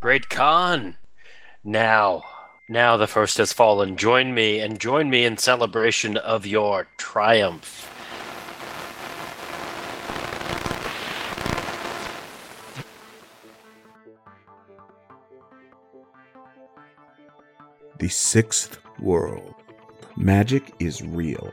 Great Khan! Now, now the first has fallen. Join me and join me in celebration of your triumph. The Sixth World. Magic is real.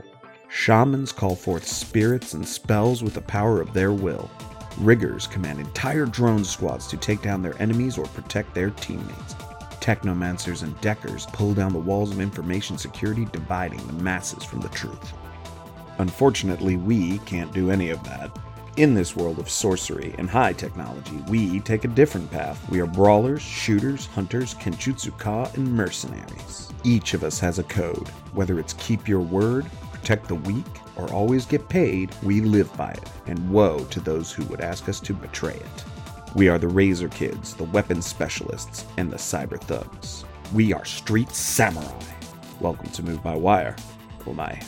Shamans call forth spirits and spells with the power of their will. Riggers command entire drone squads to take down their enemies or protect their teammates. Technomancers and deckers pull down the walls of information security, dividing the masses from the truth. Unfortunately, we can't do any of that. In this world of sorcery and high technology, we take a different path. We are brawlers, shooters, hunters, kenjutsu-ka, and mercenaries. Each of us has a code. Whether it's keep your word, protect the weak, or always get paid, we live by it, and woe to those who would ask us to betray it. We are the Razor Kids, the weapons specialists, and the cyber thugs. We are street samurai. Welcome to Move by Wire. Oh my.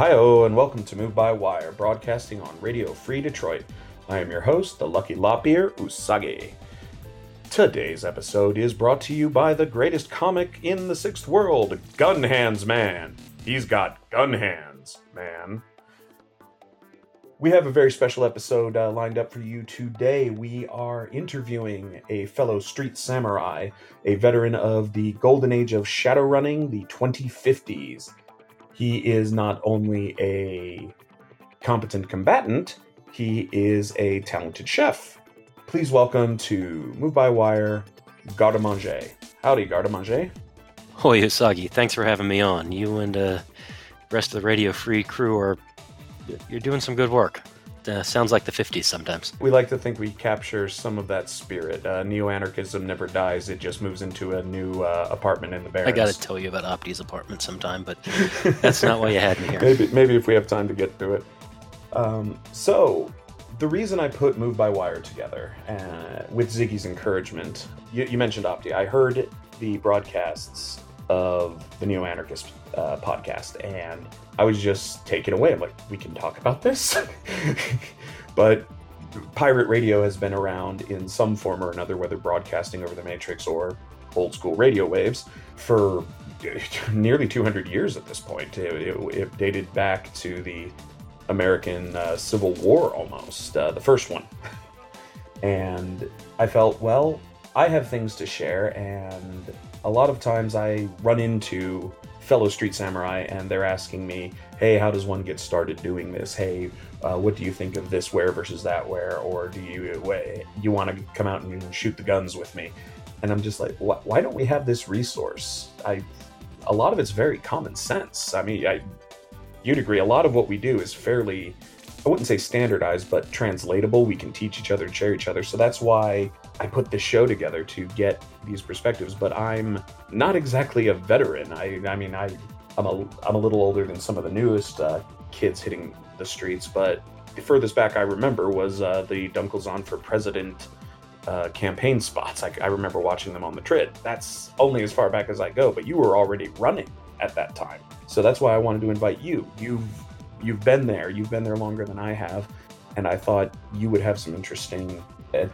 Ohayo, and welcome to Move by Wire, broadcasting on Radio Free Detroit. I am your host, the Lucky Loppier Usagi. Today's episode is brought to you by the greatest comic in the sixth world, Gun Hands Man. He's got gun hands, man. We have a very special episode uh, lined up for you today. We are interviewing a fellow street samurai, a veteran of the golden age of shadow running, the 2050s. He is not only a competent combatant, he is a talented chef. Please welcome to Move by Wire, Garde Manger. Howdy, Garde Manger. Hoi Usagi, thanks for having me on. You and uh, the rest of the Radio Free crew are you're doing some good work. Uh, sounds like the 50s sometimes. We like to think we capture some of that spirit. Uh, Neo-anarchism never dies; it just moves into a new uh, apartment in the Barrens. I got to tell you about Opti's apartment sometime, but that's not why you had me here. maybe, maybe if we have time to get to it. Um, so, the reason I put Move by Wire together, uh, with Ziggy's encouragement, you, you mentioned Opti. I heard the broadcasts of the Neo Anarchist uh, podcast, and I was just taken away. I'm like, we can talk about this, but pirate radio has been around in some form or another, whether broadcasting over the matrix or old school radio waves, for nearly 200 years at this point. It, it, it dated back to the American uh, Civil War almost, uh, the first one. and I felt, well, I have things to share, and a lot of times I run into fellow street samurai and they're asking me, hey, how does one get started doing this? Hey, uh, what do you think of this wear versus that wear? Or do you you want to come out and shoot the guns with me? And I'm just like, why don't we have this resource? I, a lot of it's very common sense. I mean, I, you'd agree. A lot of what we do is fairly, I wouldn't say standardized, but translatable. We can teach each other, share each other. So that's why I put this show together to get these perspectives, but I'm not exactly a veteran. I, I mean, I, I'm a, I'm a little older than some of the newest uh, kids hitting the streets, but the furthest back I remember was uh, the on for President uh, campaign spots. I, I, remember watching them on the Trid. That's only as far back as I go, but you were already running at that time. So that's why I wanted to invite you. You've you've been there. You've been there longer than I have, and I thought you would have some interesting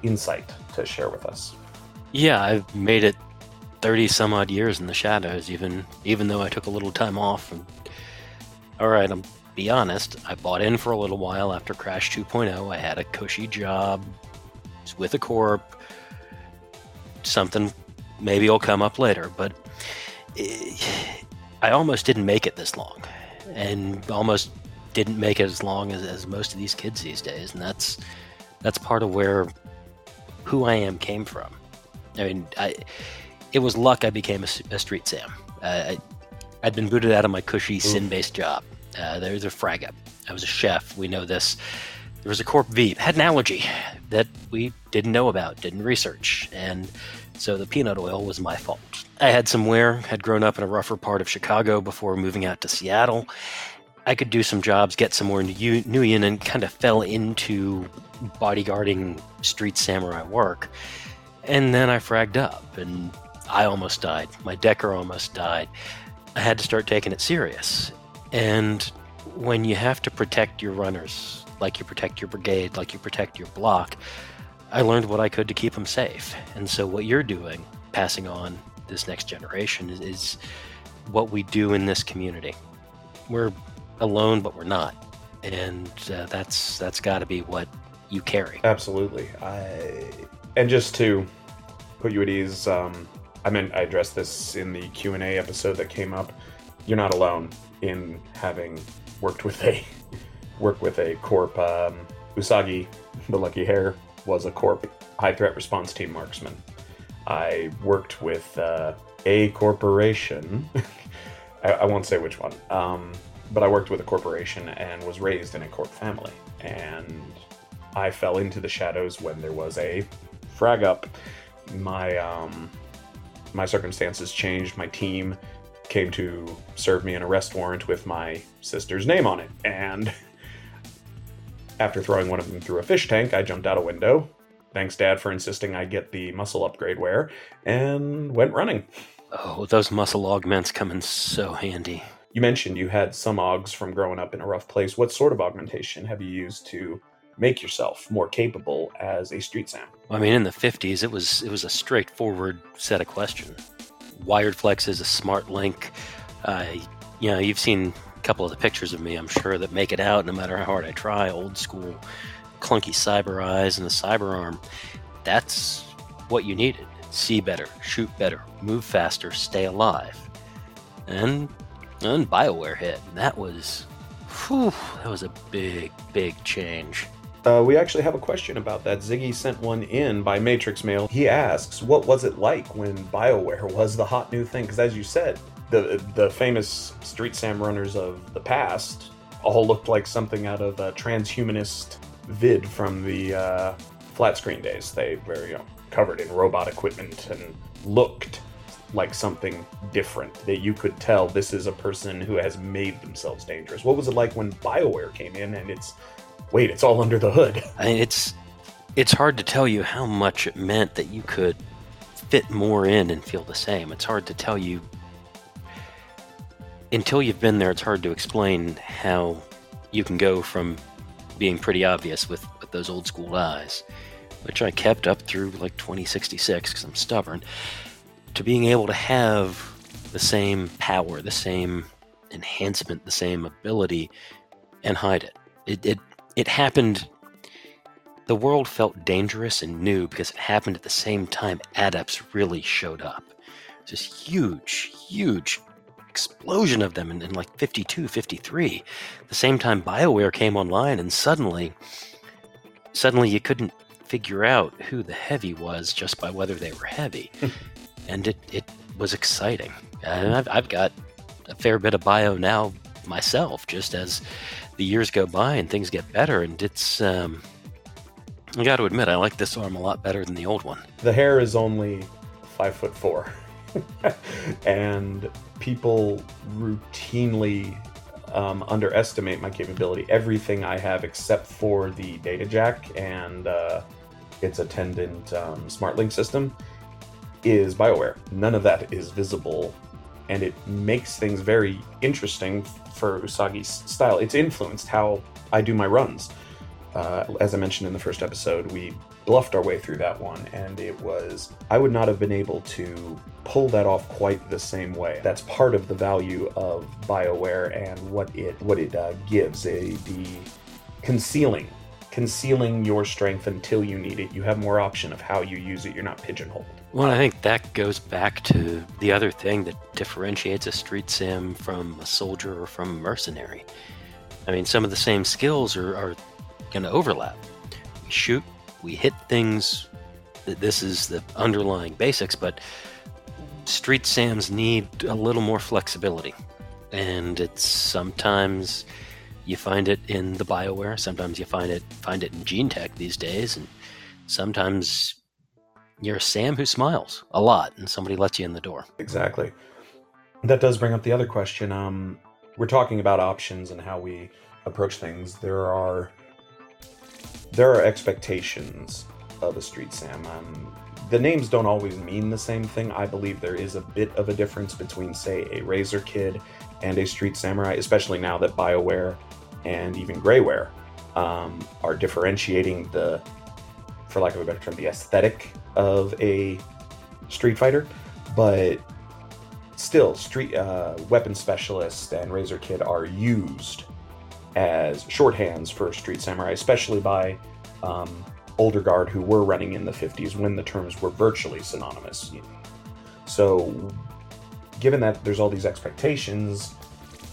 insight to share with us. Yeah, I've made it 30 some odd years in the shadows, even even though I took a little time off. And, all right, I'm be honest, I bought in for a little while after Crash 2.0. I had a cushy job with a corp. Something maybe will come up later, but eh, I almost didn't make it this long, and almost didn't make it as long as, as most of these kids these days, and that's that's part of where who I am came from. I mean, I, it was luck I became a, a street sam. Uh, I, I'd been booted out of my cushy sin-based job. Uh, there's a frag up. I was a chef. We know this. There was a corp V. Had an allergy that we didn't know about, didn't research, and so the peanut oil was my fault. I had some wear. Had grown up in a rougher part of Chicago before moving out to Seattle, I could do some jobs, get some more new Nuyen, and kind of fell into bodyguarding street samurai work. And then I fragged up, and I almost died. My decker almost died. I had to start taking it serious. And when you have to protect your runners, like you protect your brigade, like you protect your block, I learned what I could to keep them safe. And so, what you're doing, passing on this next generation, is, is what we do in this community. We're alone, but we're not, and uh, that's that's got to be what you carry. Absolutely. I and just to put you at ease, um, I meant I addressed this in the Q and A episode that came up. You're not alone in having worked with a worked with a corp. Um, Usagi, the Lucky Hare, was a corp high threat response team marksman. I worked with uh, a corporation. I, I, won't say which one. Um, but I worked with a corporation and was raised in a corp family. And I fell into the shadows when there was a frag up. My um, my circumstances changed. My team came to serve me an arrest warrant with my sister's name on it. And after throwing one of them through a fish tank, I jumped out a window. Thanks, Dad, for insisting I get the muscle upgrade wear, and went running. Oh, those muscle augments come in so handy. You mentioned you had some augs from growing up in a rough place. What sort of augmentation have you used to make yourself more capable as a street sam? I mean, in the '50s, it was it was a straightforward set of questions. Wired reflexes a smart link. Uh, you know, you've seen a couple of the pictures of me, I'm sure, that make it out no matter how hard I try. Old school, clunky cyber eyes and the cyber arm. That's what you needed. See better, shoot better, move faster, stay alive. And and Bioware hit. That was, whew, that was a big, big change. Uh, we actually have a question about that. Ziggy sent one in by Matrix Mail. He asks, "What was it like when Bioware was the hot new thing?" Because as you said, the the famous Street Sam runners of the past all looked like something out of a transhumanist vid from the uh, flat screen days. They were you know, covered in robot equipment and looked like something different that you could tell this is a person who has made themselves dangerous. What was it like when BioWare came in and it's wait, it's all under the hood? I mean, it's it's hard to tell you how much it meant that you could fit more in and feel the same. It's hard to tell you until you've been there. It's hard to explain how you can go from being pretty obvious with, with those old school eyes, which I kept up through like 2066 because I'm stubborn to being able to have the same power, the same enhancement, the same ability, and hide it. It it it happened. The world felt dangerous and new because it happened at the same time adepts really showed up. This huge, huge explosion of them in, in like 52, 53. The same time BioWare came online, and suddenly, suddenly you couldn't figure out who the heavy was just by whether they were heavy. and it, it was exciting. And I've, I've got a fair bit of bio now myself, just as the years go by and things get better. And it's, um, I got to admit, I like this arm a lot better than the old one. The hair is only five foot four, and people routinely um, underestimate my capability. Everything I have except for the data jack and uh, its attendant um, SmartLink system is BioWare. None of that is visible, and it makes things very interesting for Usagi's style. It's influenced how I do my runs. Uh, as I mentioned in the first episode, we bluffed our way through that one, and it was, I would not have been able to pull that off quite the same way. That's part of the value of BioWare and what it what it uh, gives a, the concealing concealing your strength until you need it. You have more option of how you use it. You're not pigeonholed. Well, I think that goes back to the other thing that differentiates a street sim from a soldier or from a mercenary. I mean, some of the same skills are, are going to overlap. We shoot, we hit things. This is the underlying basics, but street sams need a little more flexibility. And it's sometimes you find it in the Bioware. Sometimes you find it find it in Gene Tech these days, and sometimes you're Sam who smiles a lot, and somebody lets you in the door. Exactly. That does bring up the other question. Um, we're talking about options and how we approach things, there are there are expectations of a street sam. Um, the names don't always mean the same thing. I believe there is a bit of a difference between, say, a Razor Kid and a Street Samurai, especially now that BioWare and even Grayware um, are differentiating the, for lack of a better term, the aesthetic of a Street Fighter. But still, Street uh, Weapon Specialist and Razor Kid are used as shorthands for Street Samurai, especially by um, older guard who were running in the 50s when the terms were virtually synonymous. So, given that there's all these expectations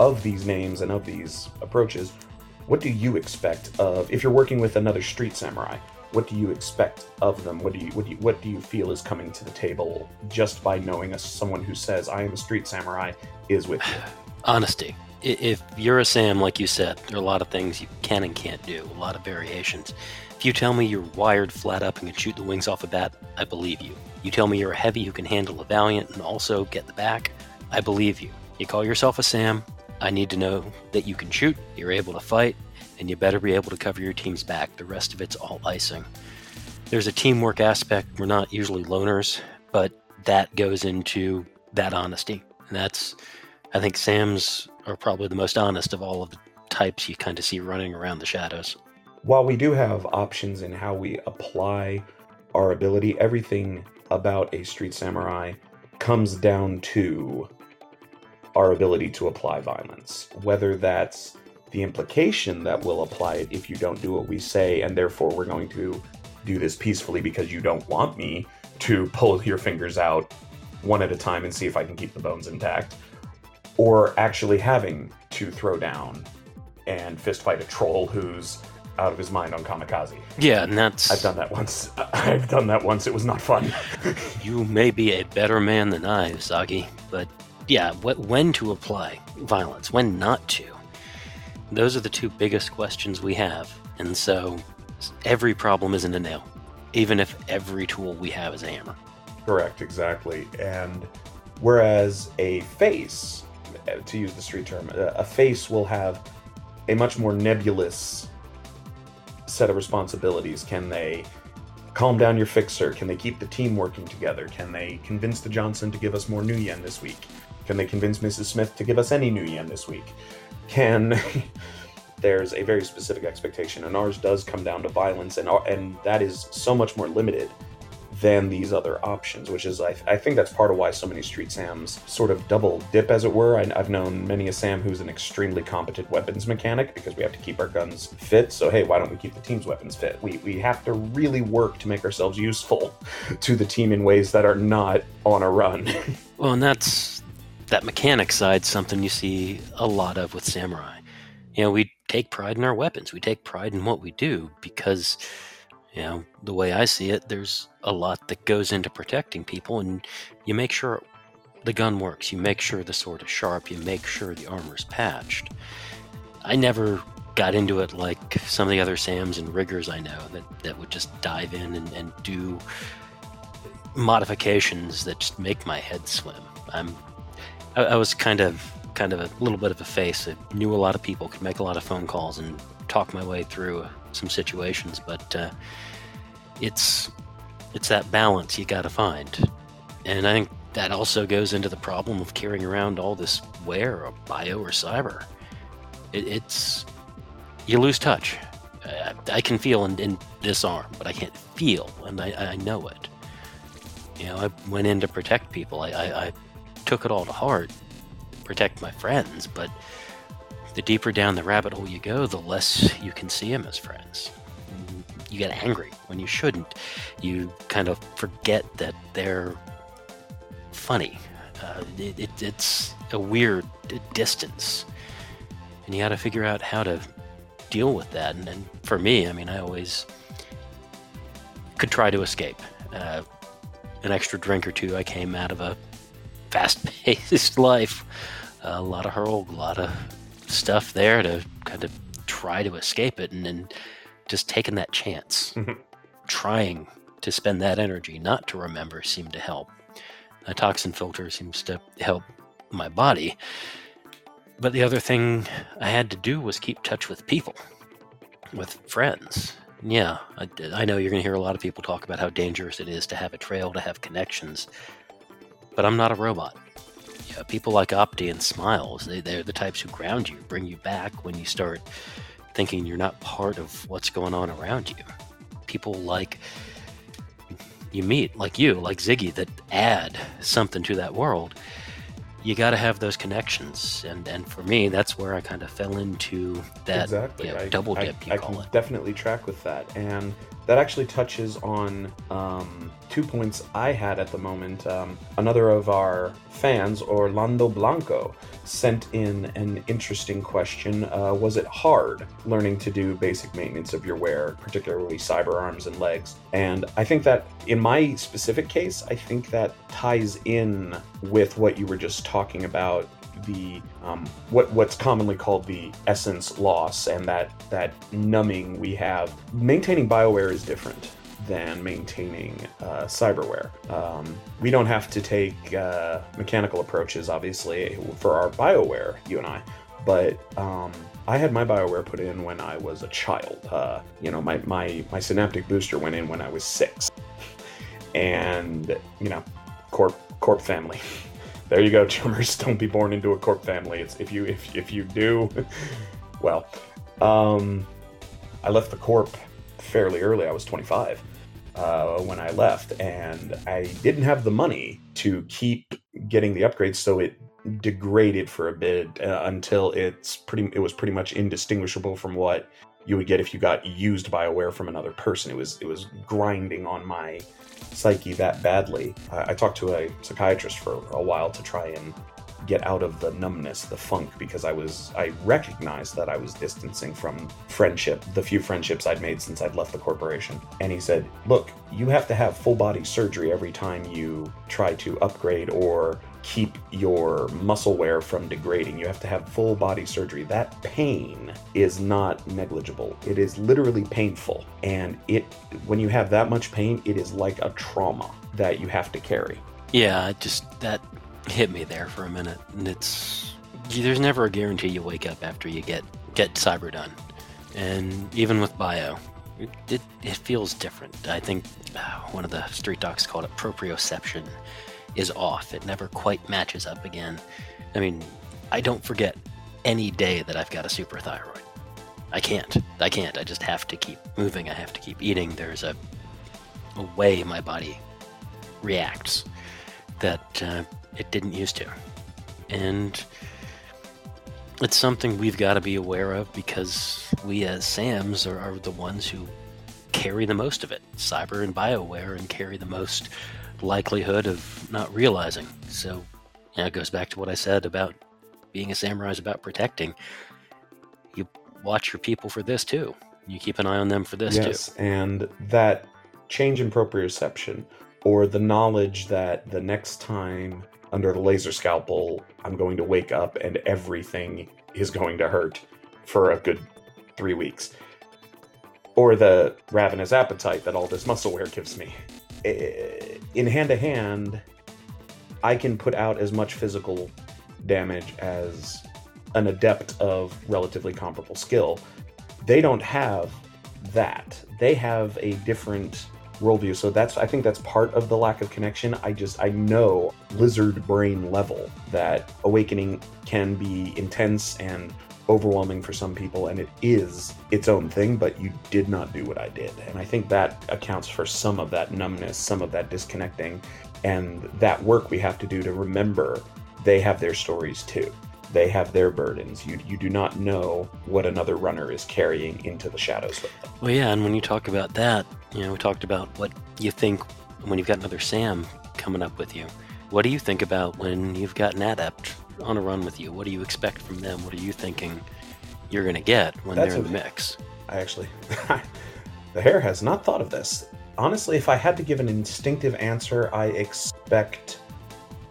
of these names and of these approaches, what do you expect of if you're working with another street samurai? What do you expect of them? What do you what do you, what do you feel is coming to the table just by knowing a, someone who says I am a street samurai is with you? Honesty. If you're a Sam, like you said, there are a lot of things you can and can't do, a lot of variations. If you tell me you're wired flat up and can shoot the wings off a bat, I believe you. You tell me you're a heavy who can handle a valiant and also get the back, I believe you. You call yourself a Sam, I need to know that you can shoot, you're able to fight, and you better be able to cover your team's back. The rest of it's all icing. There's a teamwork aspect. We're not usually loners, but that goes into that honesty. And that's, I think, Sam's are probably the most honest of all of the types you kind of see running around the shadows. While we do have options in how we apply our ability, everything about a street samurai comes down to our ability to apply violence. Whether that's the implication that we'll apply it if you don't do what we say, and therefore we're going to do this peacefully because you don't want me to pull your fingers out one at a time and see if I can keep the bones intact, or actually having to throw down and fist fight a troll who's out of his mind on kamikaze. Yeah, and that's. I've done that once. I've done that once. It was not fun. you may be a better man than I, Usagi, but yeah, wh- when to apply violence, when not to. Those are the two biggest questions we have. And so every problem isn't a nail, even if every tool we have is a hammer. Correct, exactly. And whereas a face, to use the street term, a face will have a much more nebulous set of responsibilities. Can they calm down your fixer? Can they keep the team working together? Can they convince the Johnson to give us more nuyen this week? Can they convince Mrs. Smith to give us any nuyen this week? Can there's a very specific expectation, and ours does come down to violence, and and that is so much more limited than these other options, which is, I, I, think that's part of why so many Street Sams sort of double dip, as it were. I, have known many a Sam who's an extremely competent weapons mechanic because we have to keep our guns fit. So, hey, why don't we keep the team's weapons fit? We, we have to really work to make ourselves useful to the team in ways that are not on a run. well, and that's that mechanic side, something you see a lot of with Samurai. You know, we take pride in our weapons, we take pride in what we do because you know, the way I see it, there's a lot that goes into protecting people, and you make sure the gun works. You make sure the sword is sharp. You make sure the armor's patched. I never got into it like some of the other Sams and riggers I know that, that would just dive in and, and do modifications that just make my head swim. I'm I, I was kind of kind of a little bit of a face. I knew a lot of people, could make a lot of phone calls, and talk my way through some situations. But uh, it's it's that balance you got to find, and I think that also goes into the problem of carrying around all this wear or bio or cyber. It, it's you lose touch. I, I can feel in, in, this arm, but I can't feel, and I, I, know it. You know, I went in to protect people. I, I, I took it all to heart, protect my friends, but the deeper down the rabbit hole you go, the less you can see them as friends. You get angry when you shouldn't. You kind of forget that they're funny. Uh, it, it, it's a weird distance. And you got to figure out how to deal with that. And, and, for me, I mean, I always could try to escape. Uh, an extra drink or two, I came out of a fast paced life. A lot of hurl, a lot of stuff there to kind of try to escape it, and then just taking that chance, mm-hmm. trying to spend that energy not to remember seemed to help. A toxin filter seems to help my body. but the other thing I had to do was keep touch with people, with friends. Yeah, I, I know you're going to hear a lot of people talk about how dangerous it is to have a trail, to have connections, but I'm not a robot. Yeah, people like Opti and Smiles, they, they're the types who ground you, bring you back when you start thinking you're not part of what's going on around you. People like you meet, like you, like Ziggy, that add something to that world you got to have those connections and and for me that's where i kind of fell into that exactly. you know, double dip I, you I call can it definitely track with that and that actually touches on um, two points I had at the moment. Um, another of our fans, Orlando Blanco, sent in an interesting question. Uh, was it hard learning to do basic maintenance of your wear, particularly cyber arms and legs? And I think that in my specific case, I think that ties in with what you were just talking about the um, what what's commonly called the essence loss and that that numbing we have. Maintaining Bioware is different than maintaining uh, cyberware. Um, we don't have to take uh, mechanical approaches, obviously, for our Bioware, you and I, but um, I had my Bioware put in when I was a child. Uh, you know, my, my, my synaptic booster went in when I was six. And, you know, corp, corp family. there you go, Chummers. Don't be born into a corp family. It's if you if if you do, well, um, I left the corp fairly early. I was 25 uh, when I left, and I didn't have the money to keep getting the upgrades, so it degraded for a bit uh, until it's pretty. It was pretty much indistinguishable from what you would get if you got used Bioware from another person. It was it was grinding on my psyche that badly. I, I talked to a psychiatrist for a while to try and get out of the numbness, the funk, because I was I recognized that I was distancing from friendship, the few friendships I'd made since I'd left the corporation. And he said, "Look, you have to have full body surgery every time you try to upgrade or keep your muscle wear from degrading. You have to have full body surgery. That pain is not negligible. It is literally painful. And it when you have that much pain, it is like a trauma that you have to carry. Yeah, just that hit me there for a minute, and it's there's never a guarantee you wake up after you get get cyber done, and even with bio, it it, feels different. I think uh, one of the street docs called it proprioception is off. It never quite matches up again. I mean, I don't forget any day that I've got a super thyroid. I can't. I can't. I just have to keep moving. I have to keep eating. There's a, a way my body reacts that uh, it didn't used to. And it's something we've got to be aware of because we as SAMs are, are, the ones who carry the most of it. Cyber and BioWare and carry the most likelihood of not realizing. So know, it goes back to what I said about being a samurai is about protecting. You watch your people for this too. You keep an eye on them for this too. yes, too. and that change in proprioception or the knowledge that the next time under the laser scalpel, I'm going to wake up and everything is going to hurt for a good three weeks. Or the ravenous appetite that all this muscle wear gives me. Eh, In hand to hand, I can put out as much physical damage as an adept of relatively comparable skill. They don't have that. They have a different worldview. So that's I think that's part of the lack of connection. I just I know lizard brain level that awakening can be intense and overwhelming for some people and it is its own thing but you did not do what i did and i think that accounts for some of that numbness some of that disconnecting and that work we have to do to remember they have their stories too they have their burdens. You you do not know what another runner is carrying into the shadows with them. Well, yeah, and when you talk about that, you know, we talked about what you think when you've got another Sam coming up with you. What do you think about when you've got an adept on a run with you? What do you expect from them? What are you thinking you're going to get when That's they're in the mix? I actually, the hair has not thought of this. Honestly, if I had to give an instinctive answer, I expect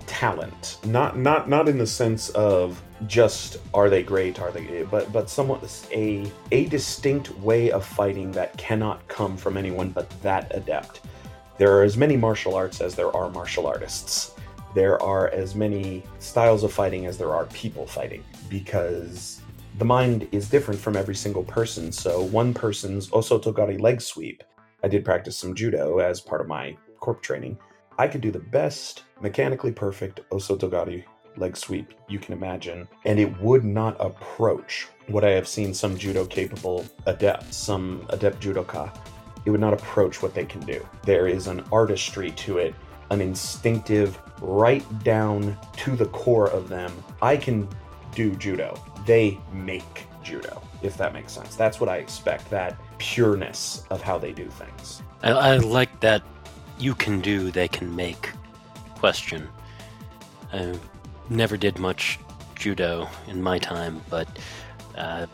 talent. Not not not in the sense of just are they great are they but but somewhat a a distinct way of fighting that cannot come from anyone but that adept there are as many martial arts as there are martial artists there are as many styles of fighting as there are people fighting because the mind is different from every single person. So one person's osotogari leg sweep. I did practice some judo as part of my corp training. I could do the best mechanically perfect osotogari leg sweep you can imagine, and it would not approach what I have seen some judo capable adepts, some adept judoka. It would not approach what they can do. There is an artistry to it, an instinctive, right down to the core of them. I can do judo. They make judo, if that makes sense. That's what I expect, that pureness of how they do things. I, I like that you can do, they can make question. I never did much judo in my time, but uh,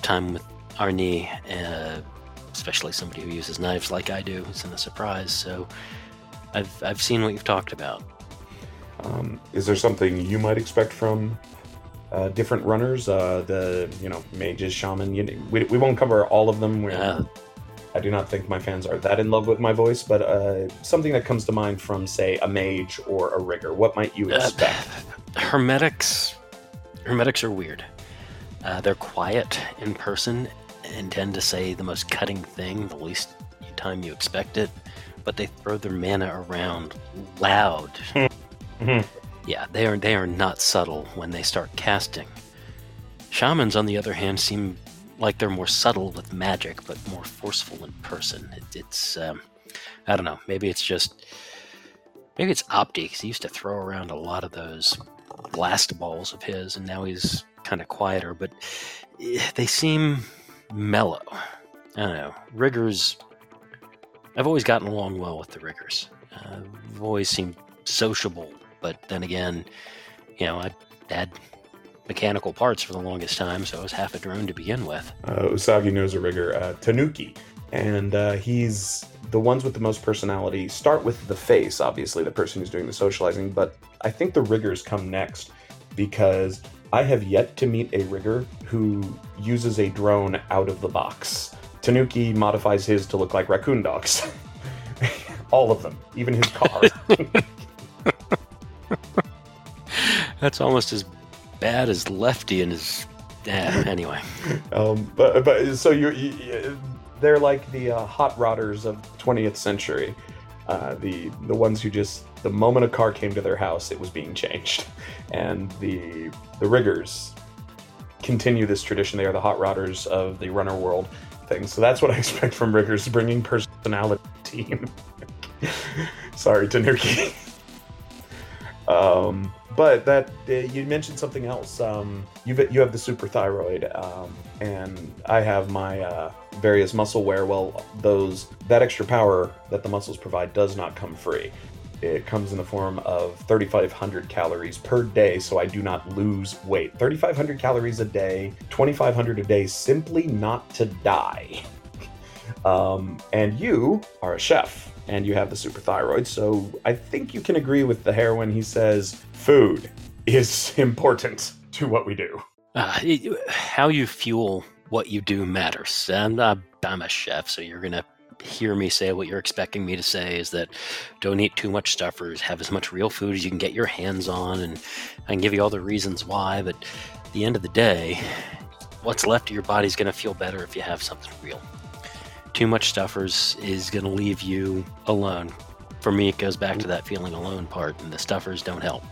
time with Arnie, uh, especially somebody who uses knives like I do, isn't a surprise. So I've, I've seen what you've talked about. Um, is there something you might expect from uh, different runners? Uh, the you know mages, shaman. You we, we won't cover all of them. We're, Uh, I do not think my fans are that in love with my voice, but uh, something that comes to mind from say a mage or a rigger. What might you Uh, expect? Hermetics, hermetics are weird. Uh, they're quiet in person and tend to say the most cutting thing the least time you expect it, but they throw their mana around loud. Mhm. Yeah, they are they are not subtle when they start casting. Shamans, on the other hand, seem like they're more subtle with magic, but more forceful in person. It, it's um, I don't know. Maybe it's just maybe it's Opti because he used to throw around a lot of those blast balls of his, and now he's kind of quieter. But eh, they seem mellow. I don't know. Riggers. I've always gotten along well with the riggers. Uh, I've always seemed sociable, but then again, you know, I had mechanical parts for the longest time, so I was half a drone to begin with. uh, Usagi knows a rigger, uh, Tanuki, and uh, he's the ones with the most personality. Start with the face, obviously, the person who's doing the socializing, but I think the riggers come next because I have yet to meet a rigger who uses a drone out of the box. Tanuki modifies his to look like raccoon dogs. All of them, even his car. That's almost as bad as Lefty and his. Yeah, anyway. Um, but but so you're, you, they're like the uh, hot rodders of 20th century. Uh, the the ones who just the moment a car came to their house, it was being changed, and the the riggers continue this tradition. They are the hot rodders of the runner world thing. So that's what I expect from riggers, bringing personality team. Sorry, Tanuki. um, but that uh, you mentioned something else. Um, you you have the super thyroid, um, and I have my uh, various muscle wear. Well, those that extra power that the muscles provide does not come free. It comes in the form of 3,500 calories per day, so I do not lose weight. 3,500 calories a day, 2,500 a day, simply not to die. Um, and you are a chef, and you have the super thyroid, so I think you can agree with the hair when he says food is important to what we do. Uh, how you fuel what you do matters. And uh, I'm a chef, so you're going to hear me say what you're expecting me to say is that don't eat too much stuffers, have as much real food as you can get your hands on, and I can give you all the reasons why. But at the end of the day, what's left of your body's going to feel better if you have something real. Too much stuffers is going to leave you alone. For me, it goes back to that feeling alone part, and the stuffers don't help.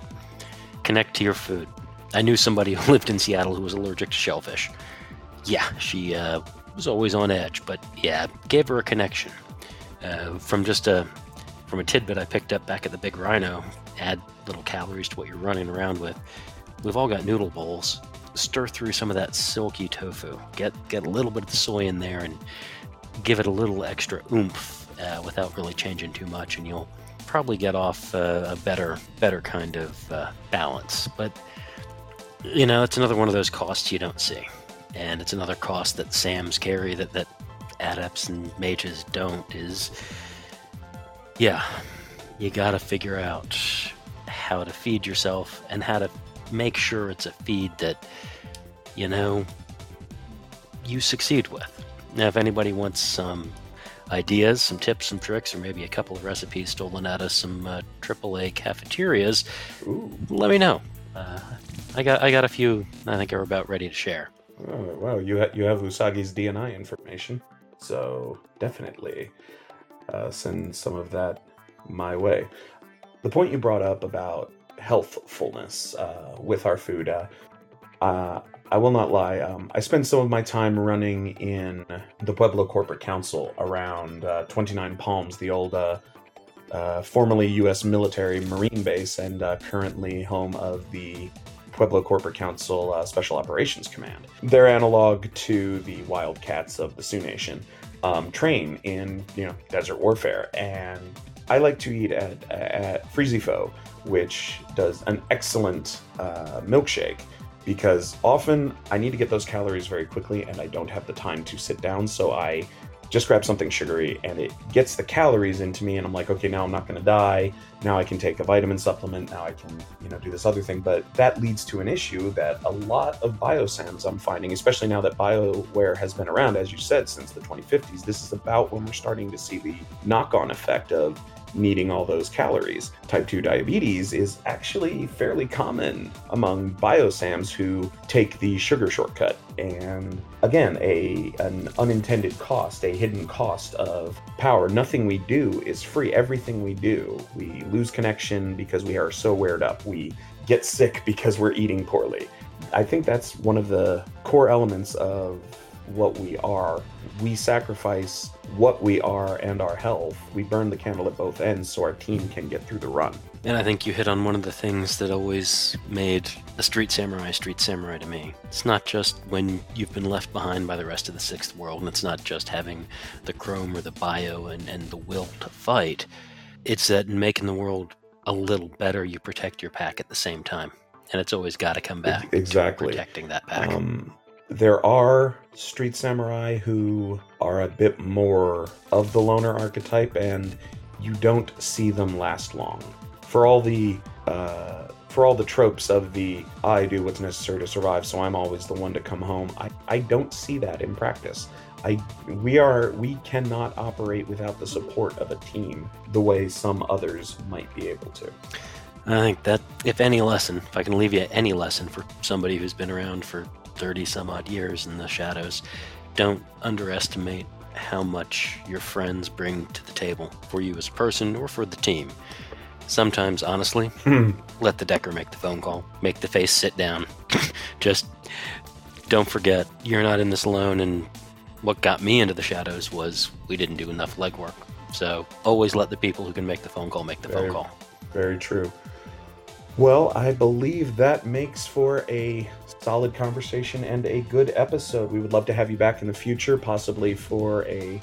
Connect to your food. I knew somebody who lived in Seattle who was allergic to shellfish. Yeah, she uh, was always on edge, but yeah, gave her a connection uh, from just a from a tidbit I picked up back at the Big Rhino. Add little calories to what you're running around with. We've all got noodle bowls. Stir through some of that silky tofu. Get get a little bit of the soy in there and give it a little extra oomph uh, without really changing too much, and you'll probably get off uh, a better better kind of uh, balance. But you know, it's another one of those costs you don't see, and it's another cost that Sam's carry that that adepts and mages don't. Is yeah, you got to figure out how to feed yourself and how to make sure it's a feed that you know you succeed with. Now, if anybody wants some ideas, some tips, some tricks, or maybe a couple of recipes stolen out of some uh, AAA cafeterias, Ooh. let me know. Uh, I got I got a few. I think are about ready to share. Oh, wow, you ha- you have Usagi's DNI information, so definitely uh, send some of that my way. The point you brought up about healthfulness uh, with our food, uh, uh, I will not lie. Um, I spend some of my time running in the Pueblo Corporate Council around uh, 29 Palms, the old uh, formerly U.S. military Marine base and currently home of the Pueblo Corporate Council uh, Special Operations Command. Their analog to the Wildcats of the Sioux Nation um, train in you know desert warfare, and I like to eat at at Freezifo, which does an excellent uh, milkshake because often I need to get those calories very quickly and I don't have the time to sit down. So I just grab something sugary and it gets the calories into me and I'm like, okay, now I'm not going to die. Now I can take a vitamin supplement. Now I can, you know, do this other thing. But that leads to an issue that a lot of biosams I'm finding, especially now that BioWare has been around, as you said, since the 2050s. This is about when we're starting to see the knock-on effect of needing all those calories. Type 2 diabetes is actually fairly common among biosams who take the sugar shortcut. And again, a an unintended cost, a hidden cost of power. Nothing we do is free. Everything we do, we lose connection because we are so weared up. We get sick because we're eating poorly. I think that's one of the core elements of what we are. We sacrifice what we are and our health. We burn the candle at both ends so our team can get through the run. And I think you hit on one of the things that always made a street samurai street samurai to me. It's not just when you've been left behind by the rest of the sixth world, and it's not just having the chrome or the bio and, and the will to fight. It's that in making the world a little better, you protect your pack at the same time. And it's always got to come back exactly. protecting that pack. Um, there are street samurai who are a bit more of the loner archetype, and you don't see them last long. For all the uh, for all the tropes of the I do what's necessary to survive, so I'm always the one to come home. I, I don't see that in practice. I we are we cannot operate without the support of a team the way some others might be able to. I think that if any lesson, if I can leave you any lesson for somebody who's been around for 30 some odd years in the shadows, don't underestimate how much your friends bring to the table for you as a person or for the team. Sometimes, honestly, hmm. let the Decker make the phone call, make the face sit down. Just don't forget, you're not in this alone. And what got me into the shadows was we didn't do enough legwork. So always let the people who can make the phone call make the Very- phone call. Very true. Well, I believe that makes for a solid conversation and a good episode. We would love to have you back in the future, possibly for a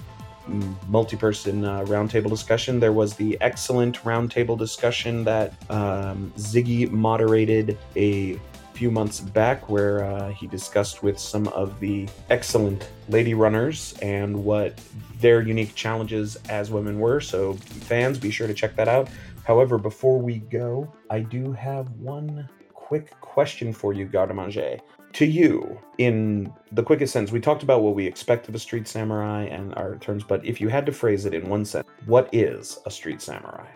multi person uh, roundtable discussion. There was the excellent roundtable discussion that um, Ziggy moderated a few months back, where uh, he discussed with some of the excellent lady runners and what their unique challenges as women were. So, fans, be sure to check that out. However, before we go, I do have one quick question for you, Garde Manger. To you, in the quickest sense, we talked about what we expect of a street samurai and our terms, but if you had to phrase it in one sentence, what is a street samurai?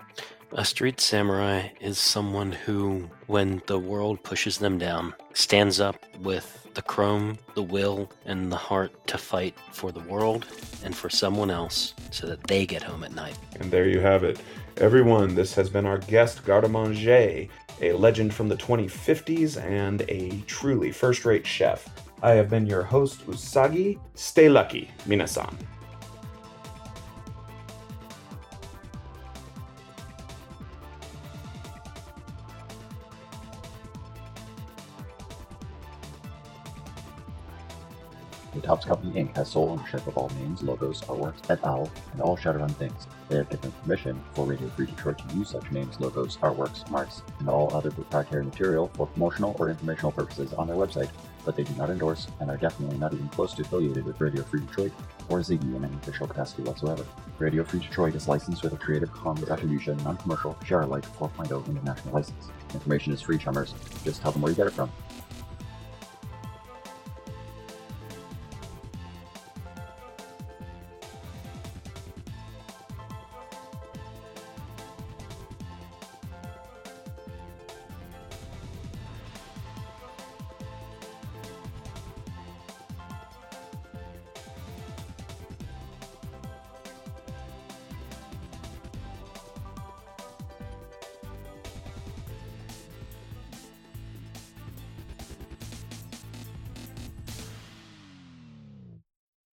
A street samurai is someone who, when the world pushes them down, stands up with the chrome, the will, and the heart to fight for the world and for someone else so that they get home at night. And there you have it. Everyone, this has been our guest, Garde Manger, a legend from the 2050s and a truly first rate chef. I have been your host, Usagi. Stay lucky, minasan. Topps Company Inc. has sole ownership of all names, logos, artworks, et al., and all Shadowrun things. They have given permission for Radio Free Detroit to use such names, logos, artworks, marks, and all other proprietary material for promotional or informational purposes on their website, but they do not endorse and are definitely not even close to affiliated with Radio Free Detroit or Ziggy in any official capacity whatsoever. Radio Free Detroit is licensed with a Creative Commons Attribution Non-Commercial Share Alike 4.0 International License. Information is free, chummers. Just tell them where you get it from.